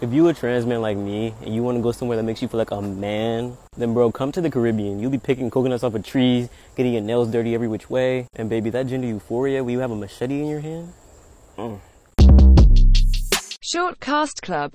If you a trans man like me and you want to go somewhere that makes you feel like a man, then bro, come to the Caribbean. You'll be picking coconuts off of trees, getting your nails dirty every which way, and baby, that gender euphoria where you have a machete in your hand. Mm. Short Cast Club